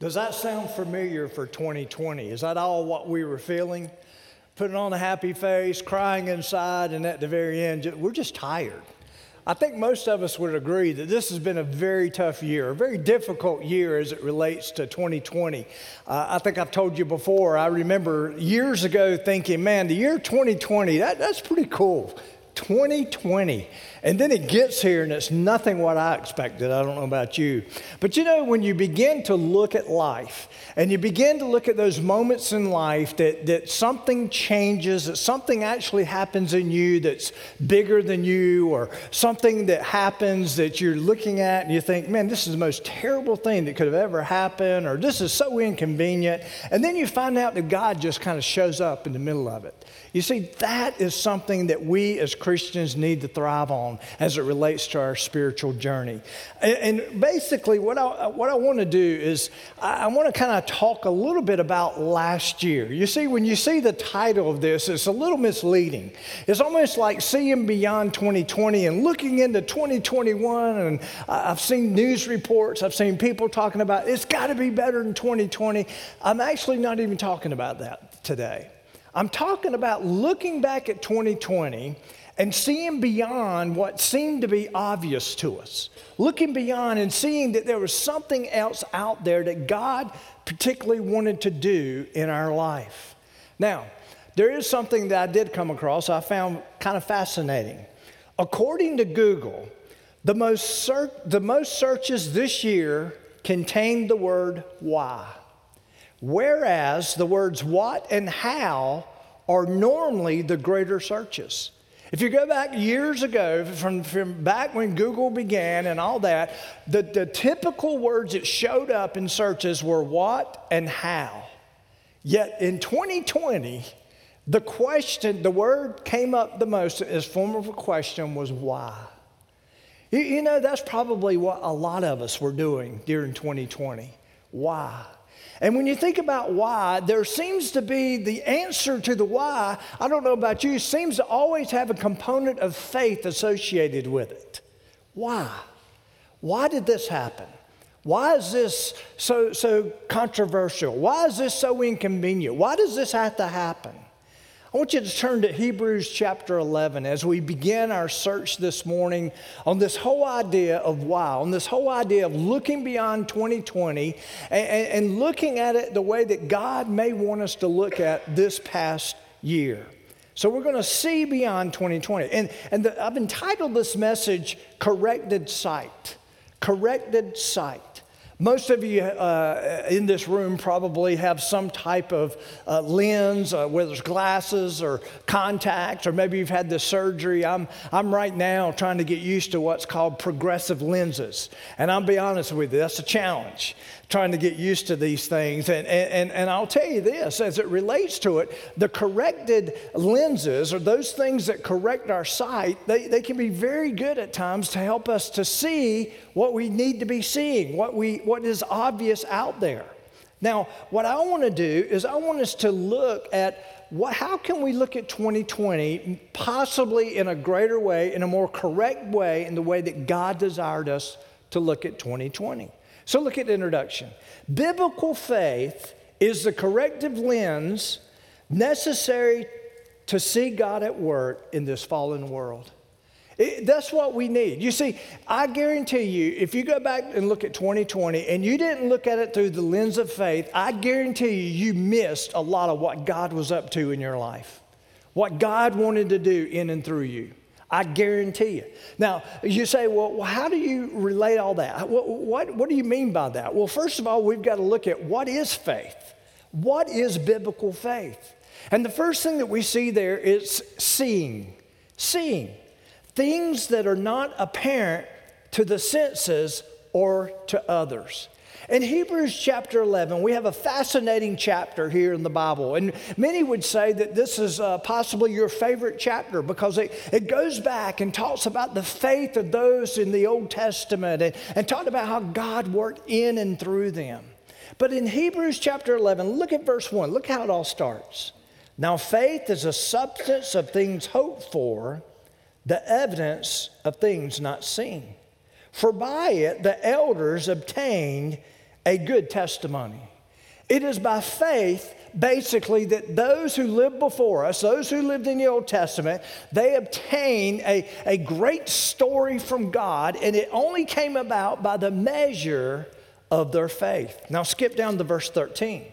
Does that sound familiar for 2020? Is that all what we were feeling? Putting on a happy face, crying inside, and at the very end, we're just tired. I think most of us would agree that this has been a very tough year, a very difficult year as it relates to 2020. Uh, I think I've told you before, I remember years ago thinking, man, the year 2020, that, that's pretty cool. 2020. And then it gets here and it's nothing what I expected. I don't know about you. But you know, when you begin to look at life and you begin to look at those moments in life that, that something changes, that something actually happens in you that's bigger than you, or something that happens that you're looking at and you think, man, this is the most terrible thing that could have ever happened, or this is so inconvenient. And then you find out that God just kind of shows up in the middle of it. You see, that is something that we as Christians need to thrive on as it relates to our spiritual journey. And, basically, what I, what I want to do is I, I want to kind of talk a little bit about last year. You see, when you see the title of this, it's a little misleading. It's almost like seeing beyond 2020 and looking into 2021. And I've seen news reports, I've seen people talking about it's got to be better than 2020. I'm actually not even talking about that today. I'm talking about looking back at 2020 and seeing beyond what seemed to be obvious to us. Looking beyond and seeing that there was something else out there that God particularly wanted to do in our life. Now, there is something that I did come across I found kind of fascinating. According to Google, the most, ser- the most searches this year contained the word why. Whereas the words what and how are normally the greater searches. If you go back years ago, from, from back when Google began and all that, the, the typical words that showed up in searches were what and how. Yet in 2020, the question, the word came up the most as form of a question was why. You, you know, that's probably what a lot of us were doing during 2020. Why? And when you think about why, there seems to be the answer to the why, I don't know about you, seems to always have a component of faith associated with it. Why? Why did this happen? Why is this so, so controversial? Why is this so inconvenient? Why does this have to happen? I want you to turn to Hebrews chapter 11 as we begin our search this morning on this whole idea of why, on this whole idea of looking beyond 2020 and, and looking at it the way that God may want us to look at this past year. So we're going to see beyond 2020. And, and the, I've entitled this message Corrected Sight. Corrected Sight. Most of you uh, in this room probably have some type of uh, lens, uh, whether it's glasses or contacts, or maybe you've had the surgery. I'm, I'm right now trying to get used to what's called progressive lenses. And I'll be honest with you, that's a challenge trying to get used to these things. And, and, and I'll tell you this as it relates to it, the corrected lenses or those things that correct our sight, they, they can be very good at times to help us to see what we need to be seeing, what, we, what is obvious out there. Now, what I want to do is I want us to look at what, how can we look at 2020 possibly in a greater way, in a more correct way, in the way that God desired us to look at 2020. So look at the introduction. Biblical faith is the corrective lens necessary to see God at work in this fallen world. It, that's what we need. You see, I guarantee you, if you go back and look at 2020 and you didn't look at it through the lens of faith, I guarantee you, you missed a lot of what God was up to in your life, what God wanted to do in and through you. I guarantee you. Now, you say, well, how do you relate all that? What, what, what do you mean by that? Well, first of all, we've got to look at what is faith? What is biblical faith? And the first thing that we see there is seeing. Seeing. Things that are not apparent to the senses or to others. In Hebrews chapter 11, we have a fascinating chapter here in the Bible. And many would say that this is uh, possibly your favorite chapter because it, it goes back and talks about the faith of those in the Old Testament and, and talked about how God worked in and through them. But in Hebrews chapter 11, look at verse 1. Look how it all starts. Now, faith is a substance of things hoped for, the evidence of things not seen. For by it the elders obtained a good testimony. It is by faith, basically, that those who lived before us, those who lived in the Old Testament, they obtained a, a great story from God, and it only came about by the measure of their faith. Now, skip down to verse 13.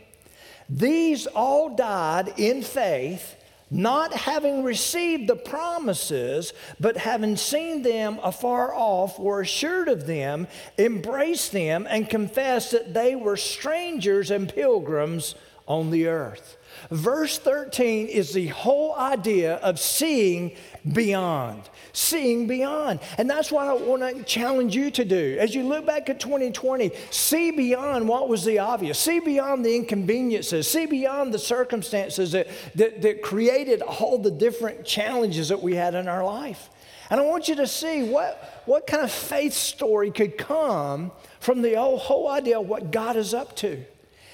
These all died in faith not having received the promises, but having seen them afar off, were assured of them, embraced them, and confessed that they were strangers and pilgrims on the earth. Verse 13 is the whole idea of seeing beyond. Seeing beyond. And that's what I want to challenge you to do. As you look back at 2020, see beyond what was the obvious. See beyond the inconveniences. See beyond the circumstances that, that, that created all the different challenges that we had in our life. And I want you to see what, what kind of faith story could come from the whole, whole idea of what God is up to.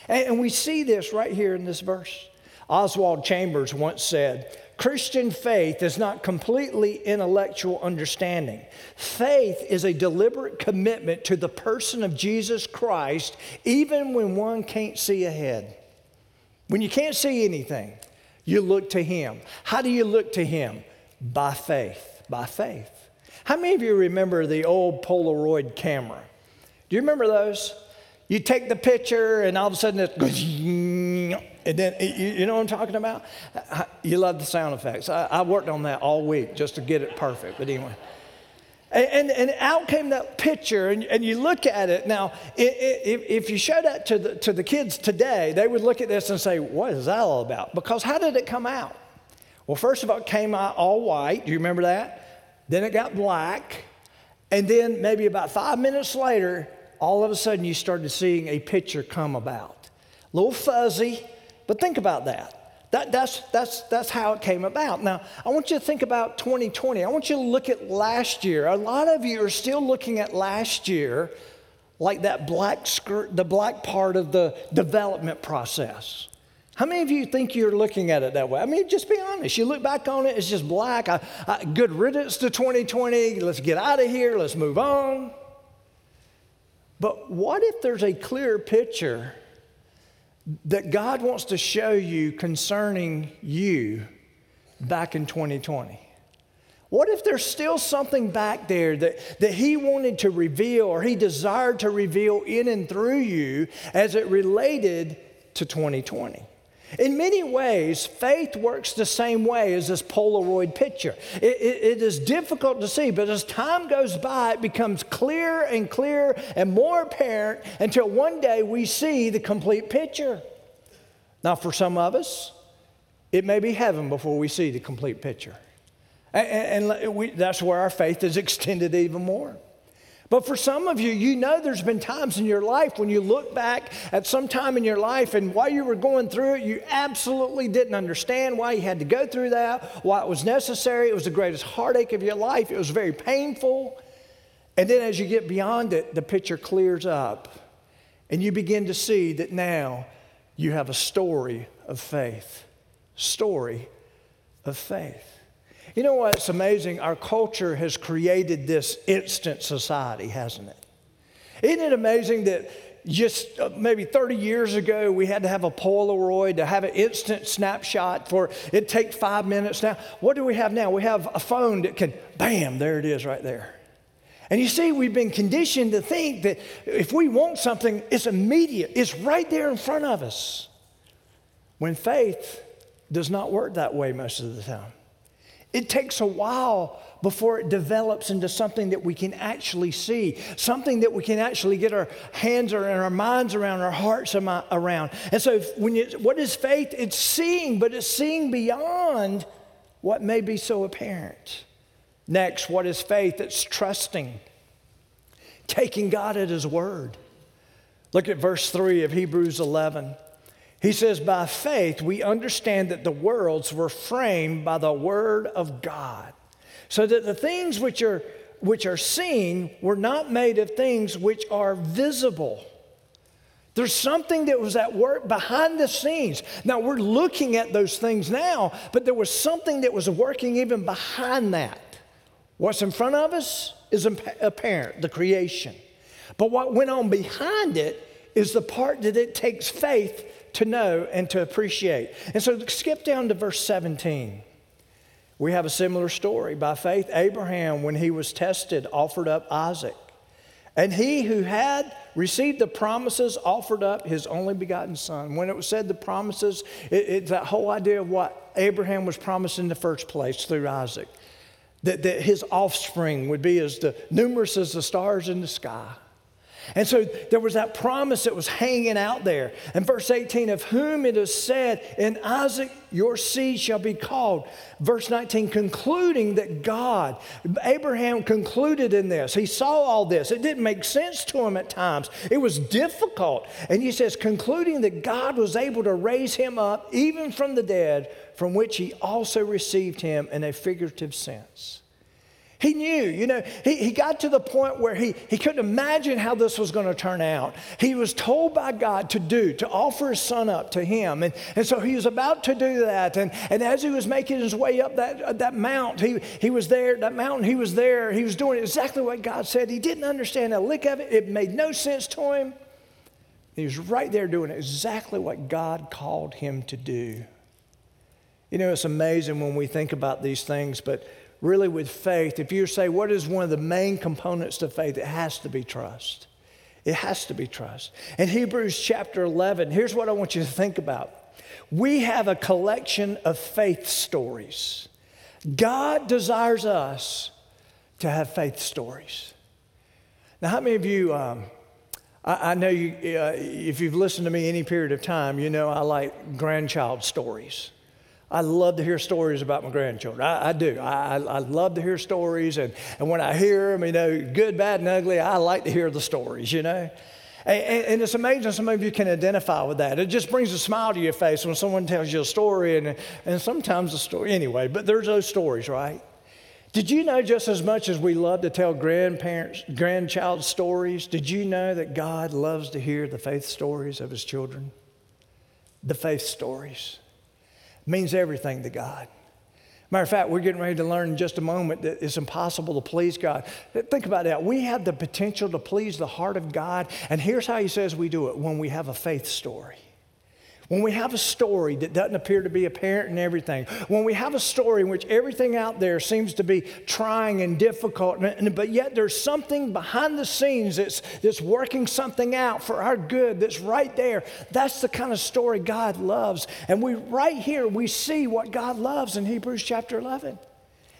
And, and we see this right here in this verse. Oswald Chambers once said, Christian faith is not completely intellectual understanding. Faith is a deliberate commitment to the person of Jesus Christ, even when one can't see ahead. When you can't see anything, you look to Him. How do you look to Him? By faith. By faith. How many of you remember the old Polaroid camera? Do you remember those? You take the picture, and all of a sudden it goes, and then you know what I'm talking about? You love the sound effects. I, worked on that all week just to get it perfect. But anyway. And, and, and, out came that picture, and, and you look at it. Now, if, if you show that to the, to the kids today, they would look at this and say, What is that all about? Because how did it come out? Well, first of all, it came out all white. Do you remember that? Then it got black. And then maybe about five minutes later, all of a sudden you started seeing a picture come about. A little fuzzy, but think about that. That, that's, that's, that's how it came about. Now, I want you to think about 2020. I want you to look at last year. A lot of you are still looking at last year like that black skirt, the black part of the development process. How many of you think you're looking at it that way? I mean, just be honest. You look back on it, it's just black. I, I, good riddance to 2020. Let's get out of here. Let's move on. But what if there's a clear picture that God wants to show you concerning you back in 2020? What if there's still something back there that, that He wanted to reveal or He desired to reveal in and through you as it related to 2020? In many ways, faith works the same way as this Polaroid picture. It, it, it is difficult to see, but as time goes by, it becomes clearer and clearer and more apparent until one day we see the complete picture. Now, for some of us, it may be heaven before we see the complete picture. And, and we, that's where our faith is extended even more. But for some of you, you know there's been times in your life when you look back at some time in your life and while you were going through it, you absolutely didn't understand why you had to go through that, why it was necessary. It was the greatest heartache of your life. It was very painful. And then as you get beyond it, the picture clears up and you begin to see that now you have a story of faith. Story of faith. You know what's amazing? Our culture has created this instant society, hasn't it? Isn't it amazing that just uh, maybe 30 years ago we had to have a Polaroid to have an instant snapshot for it take five minutes now? What do we have now? We have a phone that can, bam, there it is right there. And you see, we've been conditioned to think that if we want something, it's immediate, it's right there in front of us. When faith does not work that way most of the time. It takes a while before it develops into something that we can actually see, something that we can actually get our hands or our minds around, our hearts around. And so, when you, what is faith? It's seeing, but it's seeing beyond what may be so apparent. Next, what is faith? It's trusting, taking God at His word. Look at verse 3 of Hebrews 11. He says, By faith, we understand that the worlds were framed by the word of God, so that the things which are, which are seen were not made of things which are visible. There's something that was at work behind the scenes. Now, we're looking at those things now, but there was something that was working even behind that. What's in front of us is apparent, the creation. But what went on behind it is the part that it takes faith to know and to appreciate. And so skip down to verse 17. We have a similar story. By faith, Abraham, when he was tested, offered up Isaac. And he who had received the promises offered up his only begotten son. When it was said the promises, it's it, that whole idea of what Abraham was promised in the first place through Isaac, that, that his offspring would be as the, numerous as the stars in the sky. And so there was that promise that was hanging out there. And verse 18, of whom it is said, In Isaac your seed shall be called. Verse 19, concluding that God, Abraham concluded in this. He saw all this. It didn't make sense to him at times, it was difficult. And he says, concluding that God was able to raise him up even from the dead, from which he also received him in a figurative sense. He knew, you know, he, he got to the point where he, he couldn't imagine how this was going to turn out. He was told by God to do, to offer his son up to him. And, and so he was about to do that. And, and as he was making his way up that, uh, that mount, he, he was there, that mountain, he was there. He was doing exactly what God said. He didn't understand a lick of it, it made no sense to him. He was right there doing exactly what God called him to do. You know, it's amazing when we think about these things, but really with faith, if you say, what is one of the main components to faith? It has to be trust. It has to be trust. In Hebrews chapter 11, here's what I want you to think about. We have a collection of faith stories. God desires us to have faith stories. Now, how many of you, um, I, I, know you, uh, if you've listened to me any period of time, you know I like grandchild stories. I love to hear stories about my grandchildren. I, I do. I, I, love to hear stories. And, and when I hear them, you know, good, bad, and ugly, I like to hear the stories, you know. And, and, it's amazing some of you can identify with that. It just brings a smile to your face when someone tells you a story, and, and sometimes a story, anyway, but there's those stories, right? Did you know just as much as we love to tell grandparents, grandchild stories, did you know that God loves to hear the faith stories of his children? The faith stories means everything to God. Matter of fact, we're getting ready to learn in just a moment that it's impossible to please God. Think about that. We have the potential to please the heart of God, and here's how He says we do it when we have a faith story. When we have a story that doesn't appear to be apparent in everything, when we have a story in which everything out there seems to be trying and difficult, but yet there's something behind the scenes that's, that's working something out for our good that's right there, that's the kind of story God loves. And we, right here, we see what God loves in Hebrews chapter 11.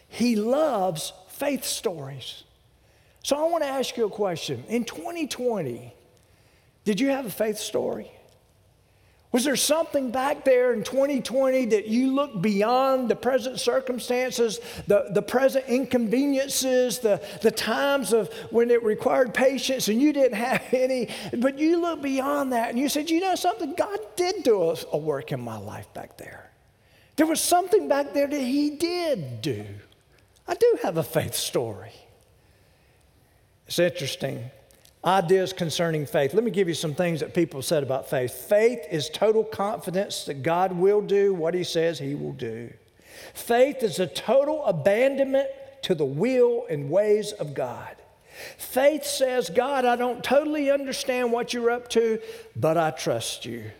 He loves faith stories. So I want to ask you a question. In 2020, did you have a faith story? Was there something back there in 2020 that you looked beyond the present circumstances, the, the present inconveniences, the, the times of when it required patience and you didn't have any, but you looked beyond that and you said, you know something, God did do a, a work in my life back there. There was something back there that He did do. I do have a faith story. It's interesting ideas concerning faith. Let me give you some things that people said about faith. Faith is total confidence that God will do what He says He will do. Faith is a total abandonment to the will and ways of God. Faith says, God, I don't totally understand what you're up to, but I trust you.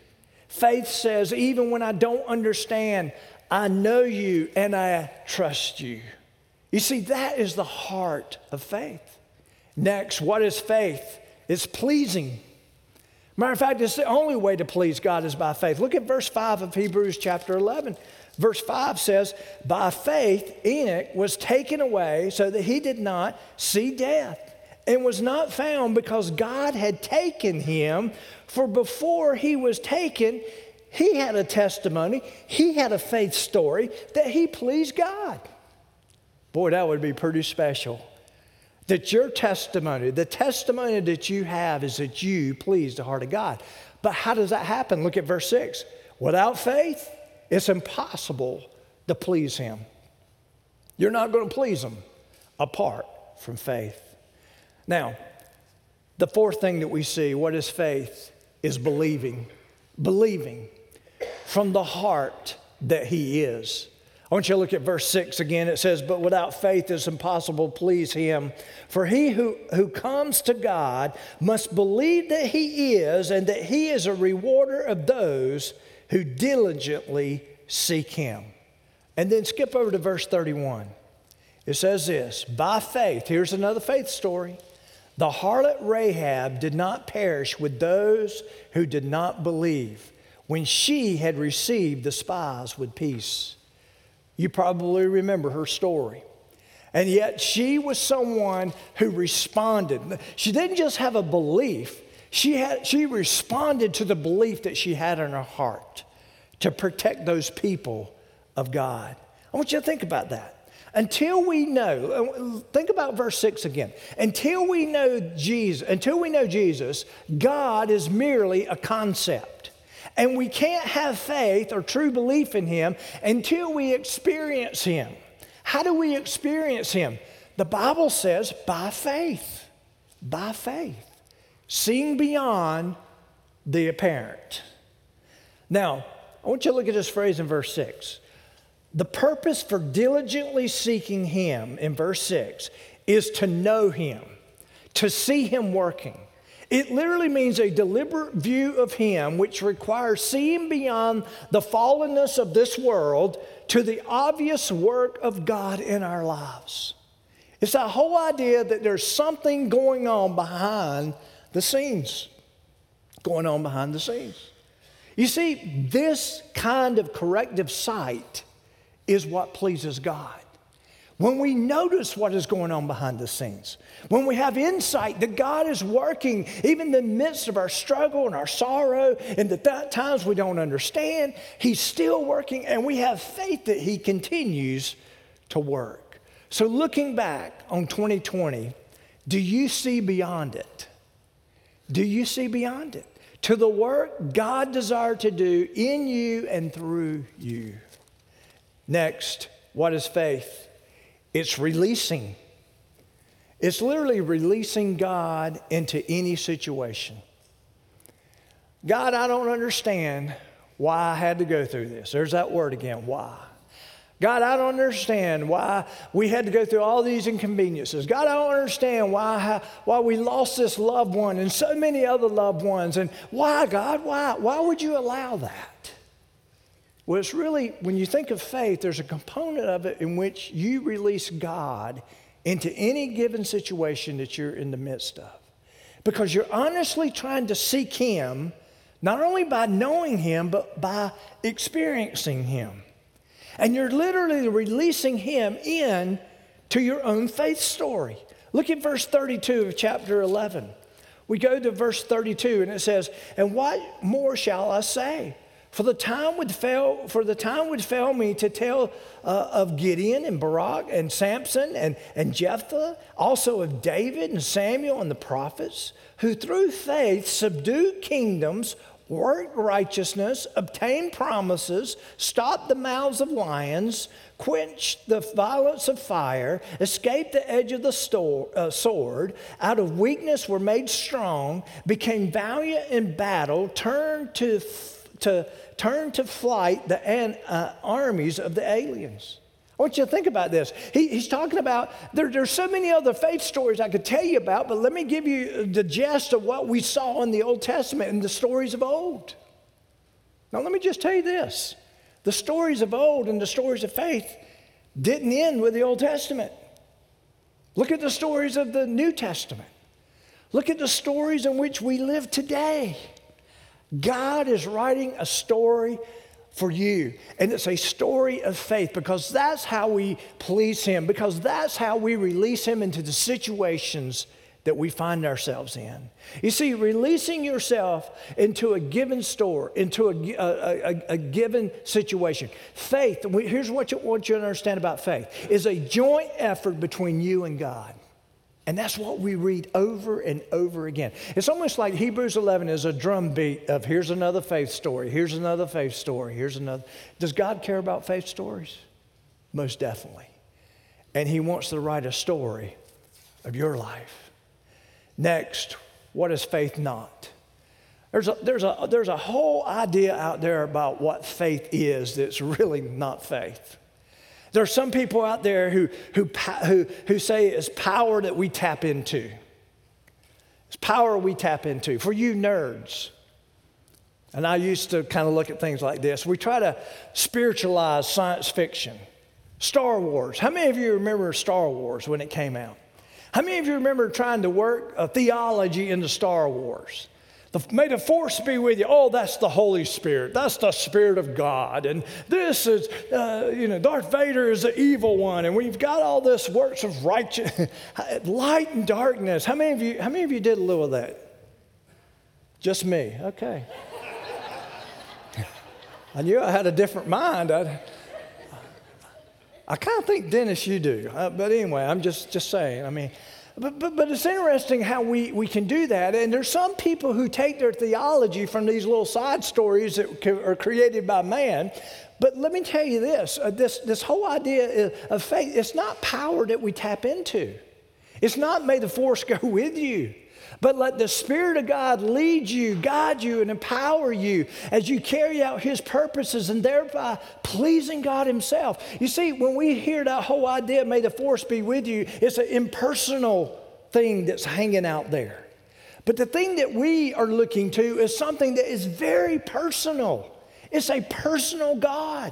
Faith says, even when I don't understand, I know you and I trust you. You see, that is the heart of faith. Next, what is faith? It's pleasing. Matter of fact, it's the only way to please God is by faith. Look at verse 5 of Hebrews chapter 11. Verse 5 says, By faith, Enoch was taken away so that he did not see death and was not found because God had taken him. For before he was taken, he had a testimony, he had a faith story that he pleased God. Boy, that would be pretty special that your testimony, the testimony that you have, is that you please the heart of God. But how does that happen? Look at verse 6. Without faith, it's impossible to please Him. You're not going to please Him apart from faith. Now, the fourth thing that we see, what is faith, is believing. Believing from the heart that He is. I want you to look at verse 6 again. It says, But without faith it's impossible to please him. For he who, who comes to God must believe that he is, and that he is a rewarder of those who diligently seek him. And then skip over to verse 31. It says this By faith, here's another faith story. The harlot Rahab did not perish with those who did not believe when she had received the spies with peace. You probably remember her story. And yet she was someone who responded. She didn't just have a belief, she, had, she responded to the belief that she had in her heart to protect those people of God. I want you to think about that. Until we know, uh, think about verse 6 again. Until we know Jesus, until we know Jesus, God is merely a concept. And we can't have faith or true belief in him until we experience him. How do we experience him? The Bible says by faith. By faith. Seeing beyond the apparent. Now, I want you to look at this phrase in verse 6. The purpose for diligently seeking Him in verse 6 is to know Him, to see Him working. It literally means a deliberate view of Him, which requires seeing beyond the fallenness of this world to the obvious work of God in our lives. It's that whole idea that there's something going on behind the scenes. Going on behind the scenes. You see, this kind of corrective sight is what pleases God. When we notice what is going on behind the scenes, when we have insight that God is working even in the midst of our struggle and our sorrow, and at times we don't understand, He's still working, and we have faith that He continues to work. So, looking back on 2020, do you see beyond it? Do you see beyond it? To the work God desired to do in you and through you. Next, what is faith? It's releasing. It's literally releasing God into any situation. God, I don't understand why I had to go through this. There's that word again, why. God, I don't understand why we had to go through all these inconveniences. God, I don't understand why, why we lost this loved one and so many other loved ones. And why, God, why? Why would you allow that? Well, it's really, when you think of faith, there's a component of it in which you release God into any given situation that you're in the midst of. Because you're honestly trying to seek Him, not only by knowing Him, but by experiencing Him. And you're literally releasing Him in to your own faith story. Look at verse 32 of chapter 11. We go to verse 32 and it says, And what more shall I say? For the time would fail, for the time would fail me to tell uh, of Gideon and Barak and Samson and, and Jephthah, also of David and Samuel and the prophets, who through faith subdued kingdoms, worked righteousness, obtained promises, stopped the mouths of lions, quenched the violence of fire, escaped the edge of the store, uh, sword, out of weakness were made strong, became valiant in battle, turned to, to turn to flight the an, uh, armies of the aliens. I want you to think about this. He, he's talking about, there, there's so many other faith stories I could tell you about, but let me give you the gist of what we saw in the Old Testament and the stories of old. Now, let me just tell you this the stories of old and the stories of faith didn't end with the Old Testament. Look at the stories of the New Testament. Look at the stories in which we live today. God is writing a story for you. And it's a story of faith because that's how we please Him, because that's how we release Him into the situations that we find ourselves in. You see, releasing yourself into a given store, into a, a, a, a given situation. Faith, here's what you want you to understand about faith, is a joint effort between you and God. And that's what we read over and over again. It's almost like Hebrews 11 is a drumbeat of here's another faith story, here's another faith story, here's another. Does God care about faith stories? Most definitely. And He wants to write a story of your life. Next, what is faith not? There's a, there's, a, there's a whole idea out there about what faith is that's really not faith. There are some people out there who, who, who, who say it's power that we tap into. It's power we tap into. For you nerds, and I used to kind of look at things like this, we try to spiritualize science fiction. Star Wars. How many of you remember Star Wars when it came out? How many of you remember trying to work a theology into Star Wars? May the force be with you. Oh, that's the Holy Spirit. That's the Spirit of God. And this is, uh, you know, Darth Vader is the evil one. And we've got all this works of righteous, light and darkness. How many of you, how many of you did a little of that? Just me. Okay. I knew I had a different mind. I, I kind of think, Dennis, you do. Uh, but anyway, I'm just, just saying. I mean, but, but, but it's interesting how we, we can do that. And there's some people who take their theology from these little side stories that are created by man. But let me tell you this uh, this, this whole idea of faith, it's not power that we tap into. It's not may the force go with you. But let the Spirit of God lead you, guide you, and empower you as you carry out His purposes and thereby pleasing God Himself. You see, when we hear that whole idea, may the force be with you, it's an impersonal thing that's hanging out there. But the thing that we are looking to is something that is very personal. It's a personal God.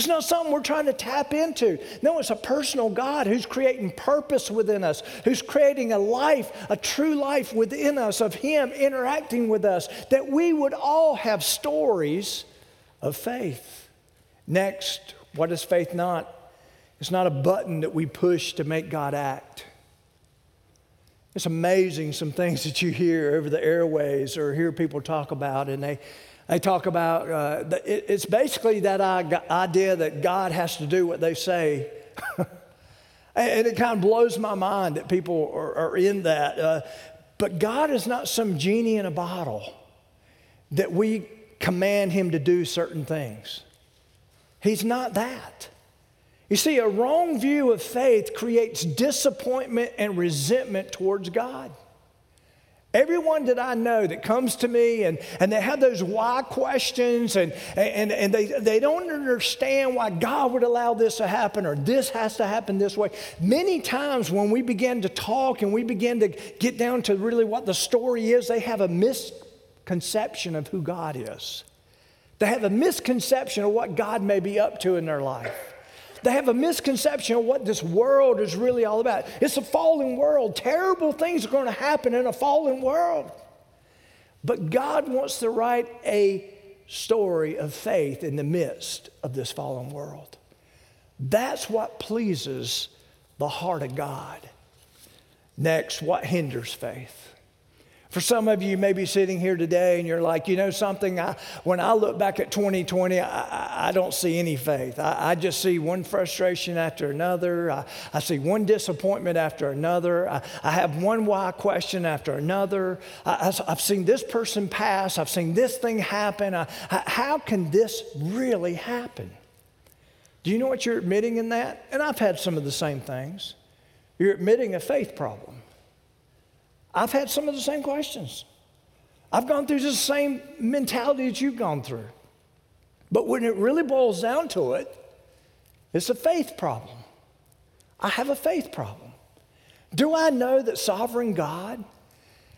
It's not something we're trying to tap into. No, it's a personal God who's creating purpose within us, who's creating a life, a true life within us of Him interacting with us, that we would all have stories of faith. Next, what is faith not? It's not a button that we push to make God act. It's amazing some things that you hear over the airways or hear people talk about, and they they talk about uh, it's basically that idea that God has to do what they say. and it kind of blows my mind that people are, are in that. Uh, but God is not some genie in a bottle that we command him to do certain things. He's not that. You see, a wrong view of faith creates disappointment and resentment towards God. Everyone that I know that comes to me and, and they have those why questions and, and, and they, they don't understand why God would allow this to happen or this has to happen this way. Many times when we begin to talk and we begin to get down to really what the story is, they have a misconception of who God is. They have a misconception of what God may be up to in their life. They have a misconception of what this world is really all about. It's a fallen world. Terrible things are going to happen in a fallen world. But God wants to write a story of faith in the midst of this fallen world. That's what pleases the heart of God. Next, what hinders faith? For some of you, you may be sitting here today and you're like, you know something, I, when I look back at 2020, I, I don't see any faith. I, I, just see one frustration after another. I, I see one disappointment after another. I, have one why question after another. I, have seen this person pass. I've seen this thing happen. how can this really happen? Do you know what you're admitting in that? And I've had some of the same things. You're admitting a faith problem. I've had some of the same questions. I've gone through the same mentality that you've gone through. But when it really boils down to it, it's a faith problem. I have a faith problem. Do I know that sovereign God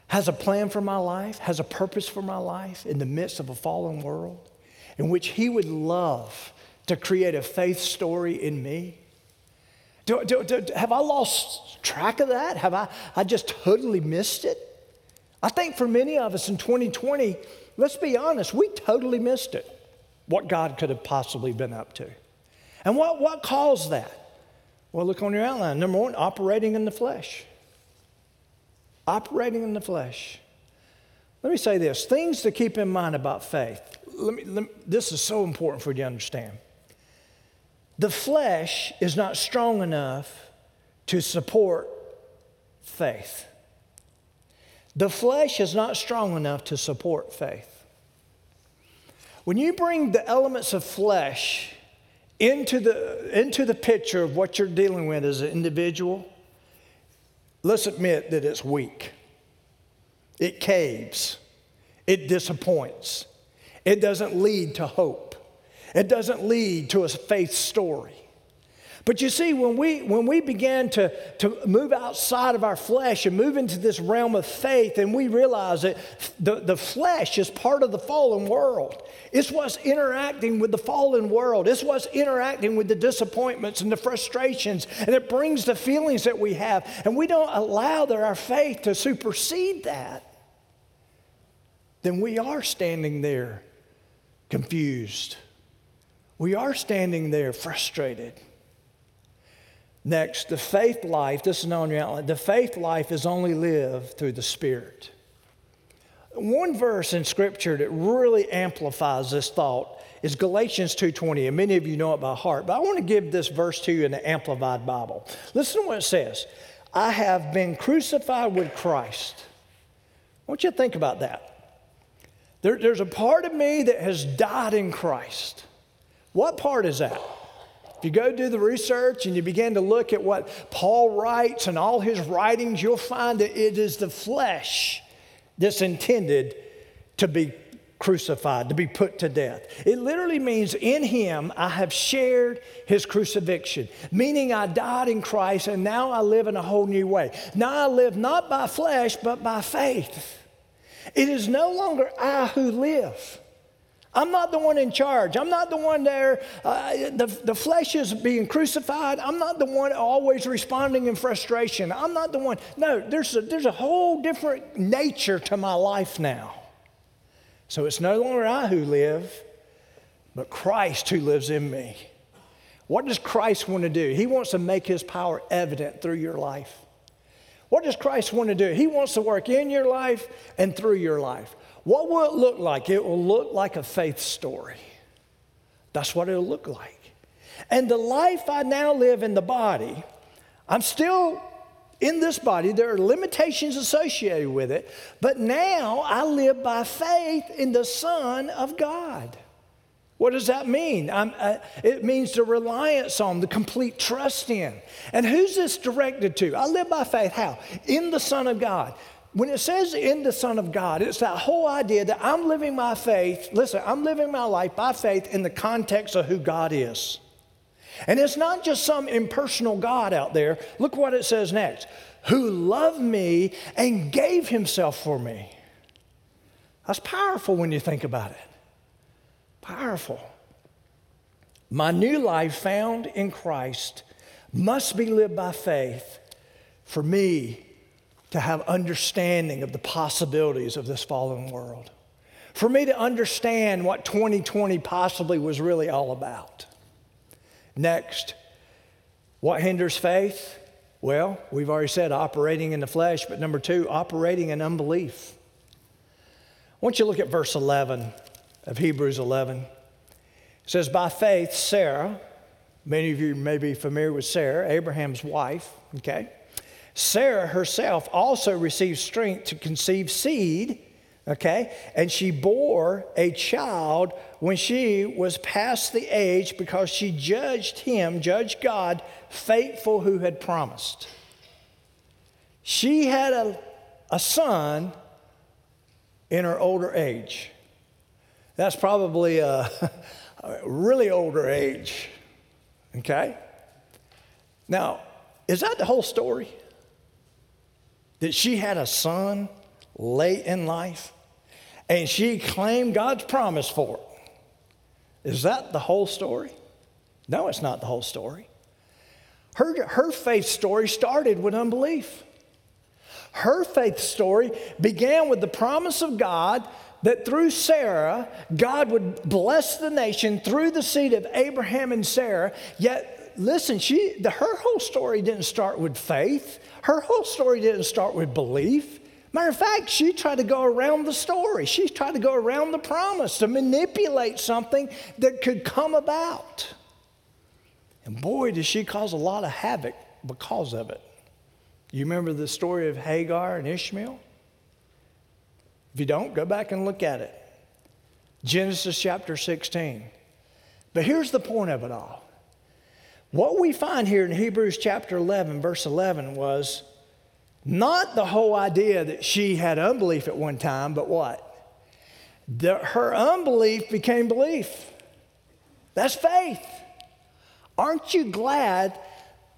has a plan for my life, has a purpose for my life in the midst of a fallen world in which He would love to create a faith story in me? Do, do, do, have I lost track of that? Have I, I just totally missed it? I think for many of us in 2020, let's be honest, we totally missed it, what God could have possibly been up to. And what, what caused that? Well, look on your outline. Number one, operating in the flesh. Operating in the flesh. Let me say this things to keep in mind about faith. Let me, let me, this is so important for you to understand. The flesh is not strong enough to support faith. The flesh is not strong enough to support faith. When you bring the elements of flesh into the, into the picture of what you're dealing with as an individual, let's admit that it's weak. It caves, it disappoints, it doesn't lead to hope. It doesn't lead to a faith story. But you see, when we, when we began to, to move outside of our flesh and move into this realm of faith, and we realize that the, the flesh is part of the fallen world. It's what's interacting with the fallen world. It's what's interacting with the disappointments and the frustrations, and it brings the feelings that we have. And we don't allow that our faith to supersede that. Then we are standing there confused. We are standing there frustrated. Next, the faith life, this is known reality, the faith life is only lived through the Spirit. One verse in Scripture that really amplifies this thought is Galatians 2.20, and many of you know it by heart, but I want to give this verse to you in the Amplified Bible. Listen to what it says. I have been crucified with Christ. I want you to think about that. There, there's a part of me that has died in Christ. What part is that? If you go do the research and you begin to look at what Paul writes and all his writings, you'll find that it is the flesh that's intended to be crucified, to be put to death. It literally means in him I have shared his crucifixion, meaning I died in Christ and now I live in a whole new way. Now I live not by flesh, but by faith. It is no longer I who live I'm not the one in charge. I'm not the one there. Uh, the, the flesh is being crucified. I'm not the one always responding in frustration. I'm not the one. No, there's a, there's a whole different nature to my life now. So it's no longer I who live, but Christ who lives in me. What does Christ want to do? He wants to make his power evident through your life. What does Christ want to do? He wants to work in your life and through your life. What will it look like? It will look like a faith story. That's what it'll look like. And the life I now live in the body, I'm still in this body. There are limitations associated with it, but now I live by faith in the Son of God. What does that mean? Uh, it means the reliance on, the complete trust in. And who's this directed to? I live by faith. How? In the Son of God. When it says in the Son of God, it's that whole idea that I'm living my faith, listen, I'm living my life by faith in the context of who God is. And it's not just some impersonal God out there. Look what it says next who loved me and gave himself for me. That's powerful when you think about it. Powerful. My new life found in Christ must be lived by faith for me to have understanding of the possibilities of this fallen world. For me to understand what 2020 possibly was really all about. Next, what hinders faith? Well, we've already said operating in the flesh, but number two, operating in unbelief. I want you to look at verse 11 of Hebrews 11. It says, By faith, Sarah, many of you may be familiar with Sarah, Abraham's wife, okay? Sarah herself also received strength to conceive seed, okay? And she bore a child when she was past the age because she judged him, judged God, faithful who had promised. She had a, a son in her older age. That's probably a, a really older age, okay? Now, is that the whole story? That she had a son late in life and she claimed God's promise for it. Is that the whole story? No, it's not the whole story. Her, her faith story started with unbelief. Her faith story began with the promise of God that through Sarah, God would bless the nation through the seed of Abraham and Sarah. Yet, listen, she, the, her whole story didn't start with faith. Her whole story didn't start with belief. Matter of fact, she tried to go around the story. She tried to go around the promise to manipulate something that could come about. And boy, did she cause a lot of havoc because of it. You remember the story of Hagar and Ishmael? If you don't, go back and look at it. Genesis chapter 16. But here's the point of it all what we find here in Hebrews chapter 11, verse 11, was not the whole idea that she had unbelief at one time, but what? The, her unbelief became belief. That's faith. Aren't you glad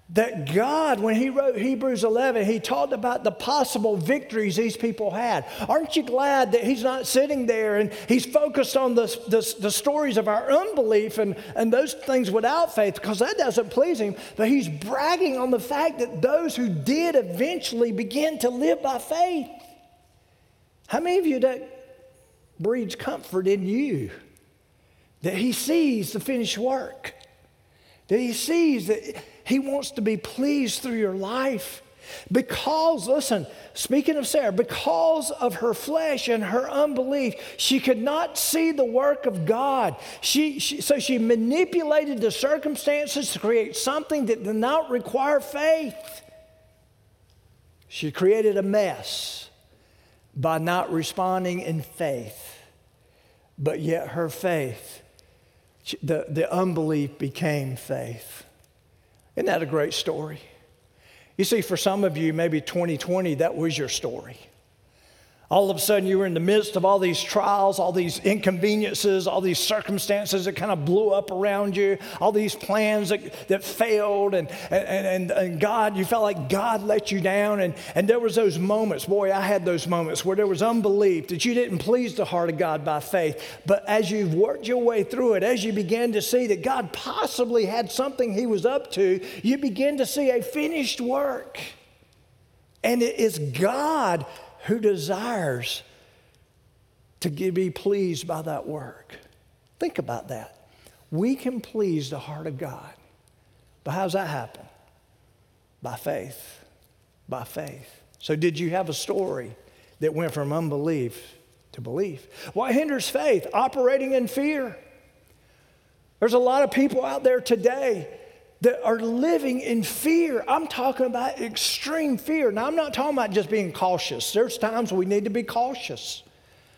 that God, when He wrote Hebrews 11, He talked about the possible victories these people had. Aren't you glad that He's not sitting there and He's focused on the, the, the, stories of our unbelief and, and those things without faith, because that doesn't please Him, but He's bragging on the fact that those who did eventually begin to live by faith. How many of you that breeds comfort in you? That He sees the finished work, that He sees that he wants to be pleased through your life. Because, listen, speaking of Sarah, because of her flesh and her unbelief, she could not see the work of God. She, she, so she manipulated the circumstances to create something that did not require faith. She created a mess by not responding in faith. But yet her faith, the, the unbelief became faith. Isn't that a great story? You see, for some of you, maybe 2020, that was your story. All of a sudden, you were in the midst of all these trials, all these inconveniences, all these circumstances that kind of blew up around you, all these plans that, that failed, and, and, and, and God, you felt like God let you down. And, and there was those moments, boy, I had those moments where there was unbelief that you didn't please the heart of God by faith. But as you've worked your way through it, as you began to see that God possibly had something He was up to, you begin to see a finished work. And it is God who desires to be pleased by that work. Think about that. We can please the heart of God. But how does that happen? By faith. By faith. So, did you have a story that went from unbelief to belief? What hinders faith? Operating in fear. There's a lot of people out there today that are living in fear. I'm talking about extreme fear. Now, I'm not talking about just being cautious. There's times we need to be cautious.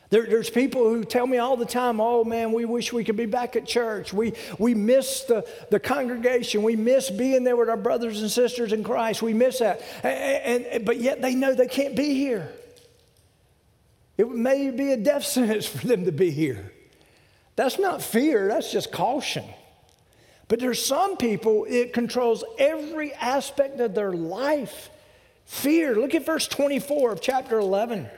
There, there's people who tell me all the time, oh man, we wish we could be back at church. We, we miss the, the congregation. We miss being there with our brothers and sisters in Christ. We miss that. And, and, but yet they know they can't be here. It may be a death sentence for them to be here. That's not fear, that's just caution. But there's some people, it controls every aspect of their life. Fear. Look at verse 24 of chapter 11.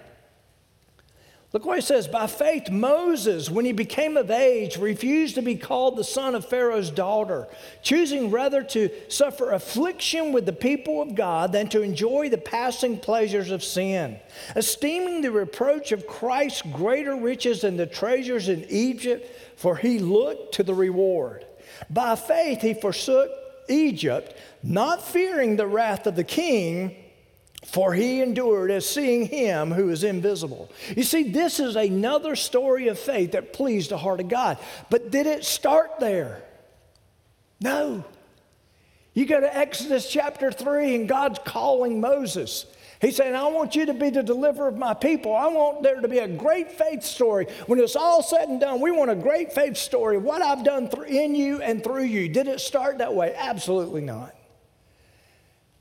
Look what it says By faith, Moses, when he became of age, refused to be called the son of Pharaoh's daughter, choosing rather to suffer affliction with the people of God than to enjoy the passing pleasures of sin, esteeming the reproach of Christ greater riches than the treasures in Egypt, for he looked to the reward. By faith, he forsook Egypt, not fearing the wrath of the king, for he endured as seeing him who is invisible. You see, this is another story of faith that pleased the heart of God. But did it start there? No. You go to Exodus chapter 3, and God's calling Moses. He's saying, I want you to be the deliverer of my people. I want there to be a great faith story. When it's all said and done, we want a great faith story. What I've done through in you and through you. Did it start that way? Absolutely not.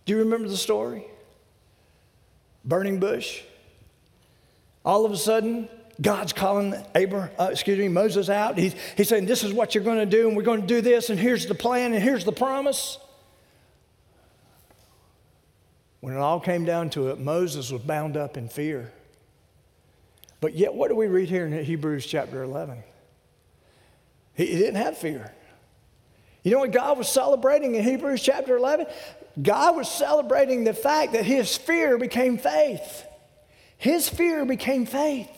Do you remember the story? Burning bush. All of a sudden, God's calling Abraham, uh, excuse me, Moses out. He's, he's saying, This is what you're going to do, and we're going to do this, and here's the plan, and here's the promise. When it all came down to it, Moses was bound up in fear. But yet, what do we read here in Hebrews chapter 11? He, he didn't have fear. You know what God was celebrating in Hebrews chapter 11? God was celebrating the fact that his fear became faith. His fear became faith.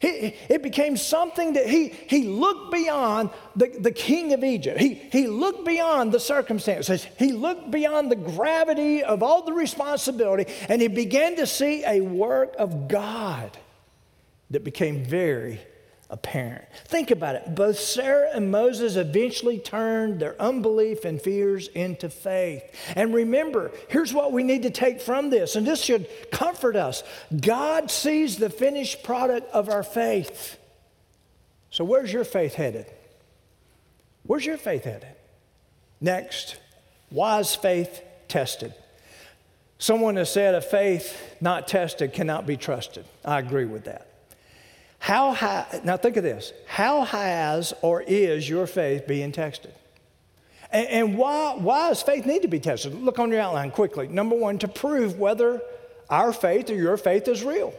He, it became something that he, he looked beyond the, the king of Egypt. He, he looked beyond the circumstances. He looked beyond the gravity of all the responsibility, and he began to see a work of God that became very apparent. Think about it. Both Sarah and Moses eventually turned their unbelief and fears into faith. And remember, here's what we need to take from this, and this should comfort us God sees the finished product of our faith. So, where's your faith headed? Where's your faith headed? Next, wise faith tested. Someone has said a faith not tested cannot be trusted. I agree with that. How high, now think of this. How has or is your faith being tested? And, and why, why does faith need to be tested? Look on your outline quickly. Number one, to prove whether our faith or your faith is real.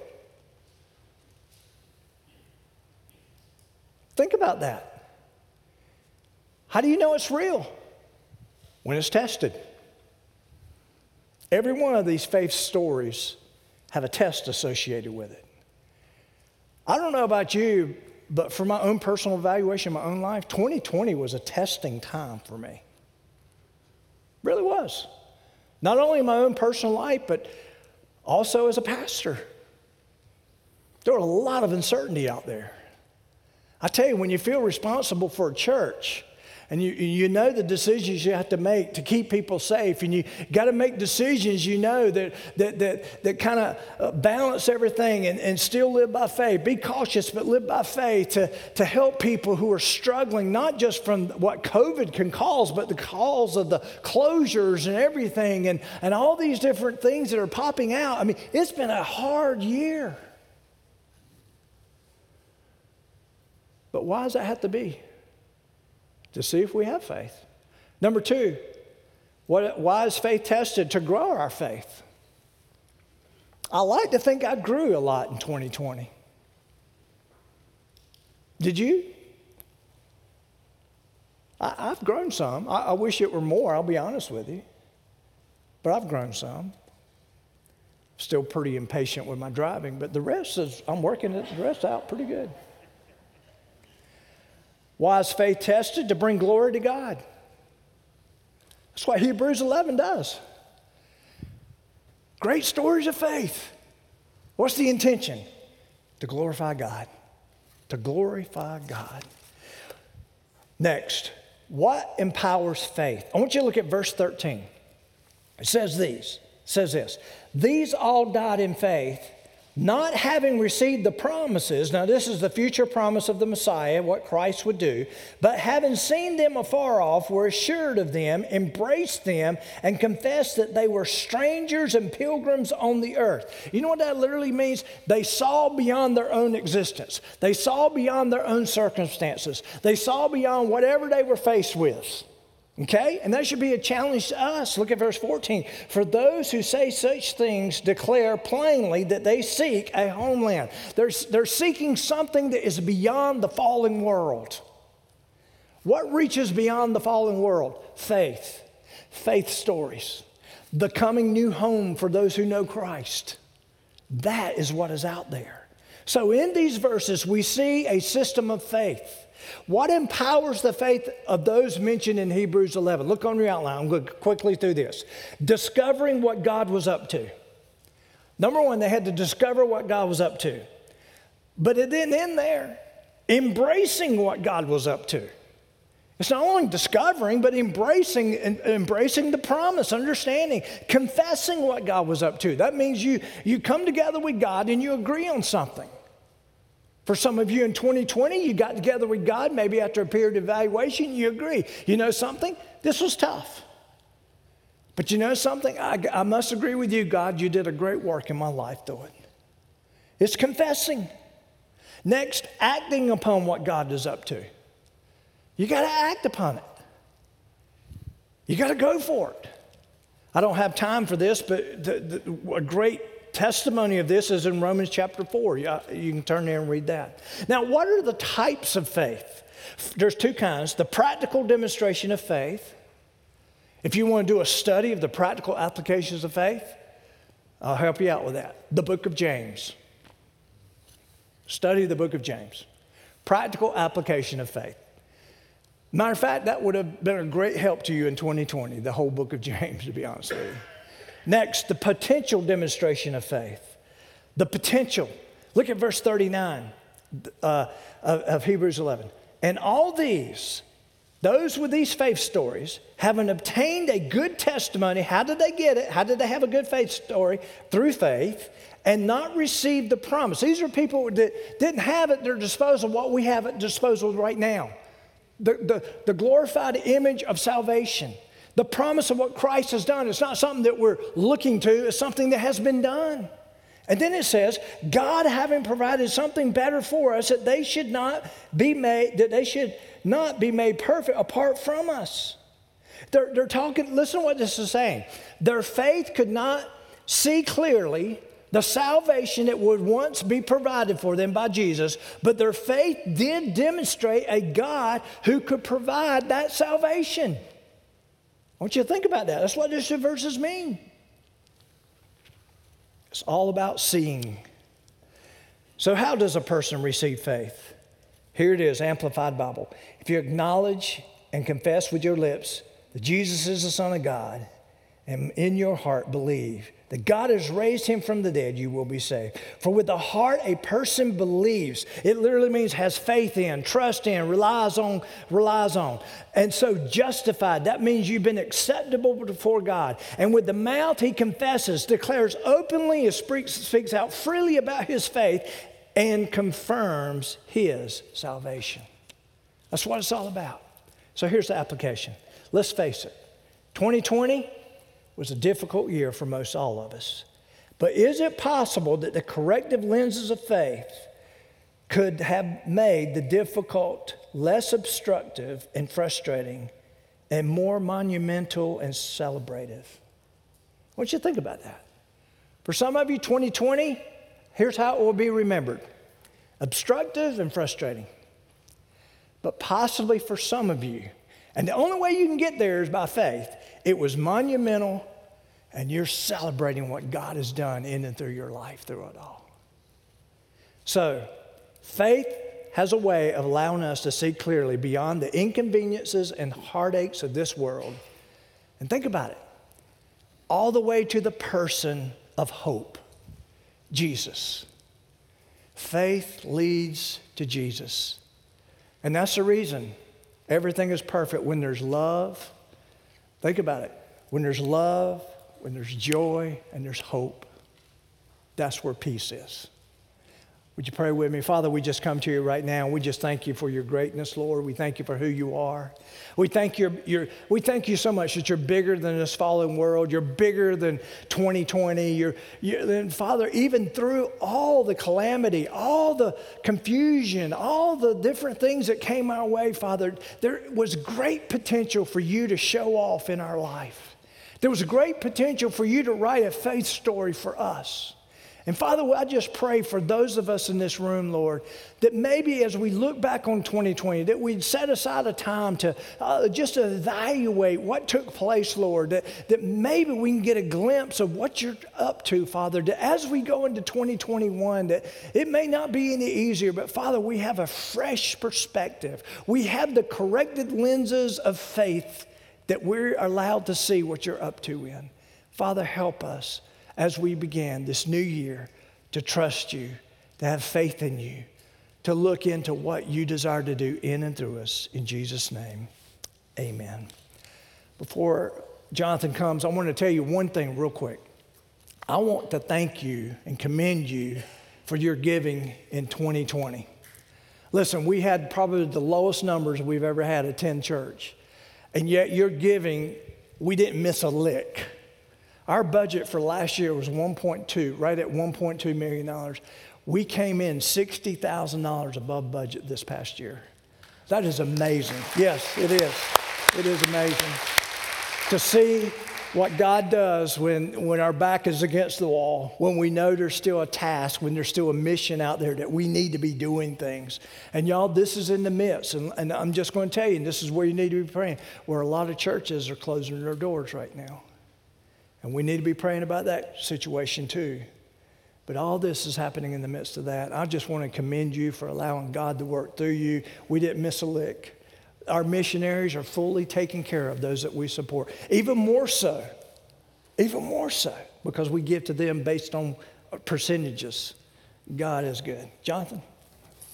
Think about that. How do you know it's real? When it's tested. Every one of these faith stories have a test associated with it. I don't know about you, but for my own personal evaluation, my own life, 2020 was a testing time for me. Really was. Not only in my own personal life, but also as a pastor. There was a lot of uncertainty out there. I tell you, when you feel responsible for a church, and you, you know the decisions you have to make to keep people safe. And you got to make decisions you know that, that, that, that kind of uh, balance everything and, and still live by faith. Be cautious but live by faith to, to help people who are struggling not just from what covid can cause but the cause of the closures and everything and, and all these different things that are popping out. I mean it's been a hard year. But why does that have to be to see if we have faith. Number two, what, why is faith tested? To grow our faith. I like to think I grew a lot in 2020. Did you? I, have grown some. I, I wish it were more, I'll be honest with you. But I've grown some. Still pretty impatient with my driving, but the rest is, I'm working the rest out pretty good. Why is faith tested? To bring glory to God. That's what Hebrews 11 does. Great stories of faith. What's the intention? To glorify God. To glorify God. Next, what empowers faith? I want you to look at verse 13. It says these, it says this. These all died in faith not having received the promises, now this is the future promise of the Messiah, what Christ would do, but having seen them afar off, were assured of them, embraced them, and confessed that they were strangers and pilgrims on the earth. You know what that literally means? They saw beyond their own existence, they saw beyond their own circumstances, they saw beyond whatever they were faced with. Okay? And that should be a challenge to us. Look at verse 14. For those who say such things declare plainly that they seek a homeland. They're, they're seeking something that is beyond the fallen world. What reaches beyond the fallen world? Faith, faith stories, the coming new home for those who know Christ. That is what is out there. So in these verses, we see a system of faith. What empowers the faith of those mentioned in Hebrews 11? Look on your outline. I'm going quickly through this. Discovering what God was up to. Number one, they had to discover what God was up to. But it didn't end there. Embracing what God was up to. It's not only discovering, but embracing, embracing the promise, understanding, confessing what God was up to. That means you, you come together with God and you agree on something. For some of you in 2020, you got together with God, maybe after a period of evaluation, you agree. You know something? This was tough. But you know something? I, I must agree with you, God, you did a great work in my life through it. It's confessing. Next, acting upon what God is up to. You got to act upon it. You got to go for it. I don't have time for this, but the, the, a great testimony of this is in Romans chapter 4. You, you can turn there and read that. Now, what are the types of faith? There's two kinds the practical demonstration of faith. If you want to do a study of the practical applications of faith, I'll help you out with that. The book of James. Study the book of James. Practical application of faith. Matter of fact, that would have been a great help to you in 2020, the whole book of James, to be honest with you. Next, the potential demonstration of faith. The potential. Look at verse 39 uh, of, of Hebrews 11. And all these, those with these faith stories, having obtained a good testimony, how did they get it? How did they have a good faith story? Through faith, and not receive the promise. These are people that didn't have at their disposal what we have at disposal right now the, the, the glorified image of salvation. The promise of what Christ has done. It's not something that we're looking to, it's something that has been done. And then it says, God having provided something better for us that they should not be made, that they should not be made perfect apart from us. They're, they're talking, listen to what this is saying. Their faith could not see clearly the salvation that would once be provided for them by Jesus, but their faith did demonstrate a God who could provide that salvation. I want you to think about that. That's what these two verses mean. It's all about seeing. So, how does a person receive faith? Here it is, Amplified Bible. If you acknowledge and confess with your lips that Jesus is the Son of God, and in your heart believe that God has raised him from the dead, you will be saved. For with the heart a person believes. It literally means has faith in, trust in, relies on, relies on. And so justified, that means you've been acceptable before God. And with the mouth he confesses, declares openly, speaks, speaks out freely about his faith, and confirms his salvation. That's what it's all about. So here's the application. Let's face it. 2020 was a difficult year for most all of us. But is it possible that the corrective lenses of faith could have made the difficult less obstructive and frustrating and more monumental and celebrative? I want you to think about that. For some of you, 2020, here's how it will be remembered obstructive and frustrating. But possibly for some of you, and the only way you can get there is by faith. It was monumental, and you're celebrating what God has done in and through your life through it all. So, faith has a way of allowing us to see clearly beyond the inconveniences and heartaches of this world. And think about it all the way to the person of hope, Jesus. Faith leads to Jesus. And that's the reason Everything is perfect when there's love. Think about it. When there's love, when there's joy, and there's hope, that's where peace is. Would you pray with me? Father, we just come to you right now. and We just thank you for your greatness, Lord. We thank you for who you are. We thank we thank you so much that you're bigger than this fallen world. You're bigger than 2020. You're, you're, Father, even through all the calamity, all the confusion, all the different things that came our way, Father, there was great potential for you to show off in our life. There was great potential for you to write a faith story for us. And Father, I just pray for those of us in this room, Lord, that maybe as we look back on 2020, that we'd set aside a time to uh, just evaluate what took place, Lord, that, that maybe we can get a glimpse of what you're up to, Father, that as we go into 2021, that it may not be any easier, but Father, we have a fresh perspective. We have the corrected lenses of faith that we're allowed to see what you're up to in. Father, help us as we began this new year to trust you, to have faith in you, to look into what you desire to do in and through us. In Jesus' name, amen. Before Jonathan comes, I want to tell you one thing real quick. I want to thank you and commend you for your giving in 2020. Listen, we had probably the lowest numbers we've ever had attend church, and yet your giving, we didn't miss a lick. Our budget for last year was 1.2, right at 1.2 million dollars. We came in $60,000 above budget this past year. That is amazing. Yes, it is. It is amazing to see what God does when, when our back is against the wall, when we know there's still a task, when there's still a mission out there that we need to be doing things. And y'all, this is in the midst. And, and I'm just going to tell you, and this is where you need to be praying, where a lot of churches are closing their doors right now. And we need to be praying about that situation too. But all this is happening in the midst of that. I just want to commend you for allowing God to work through you. We didn't miss a lick. Our missionaries are fully taking care of those that we support. Even more so, even more so, because we give to them based on percentages. God is good. Jonathan?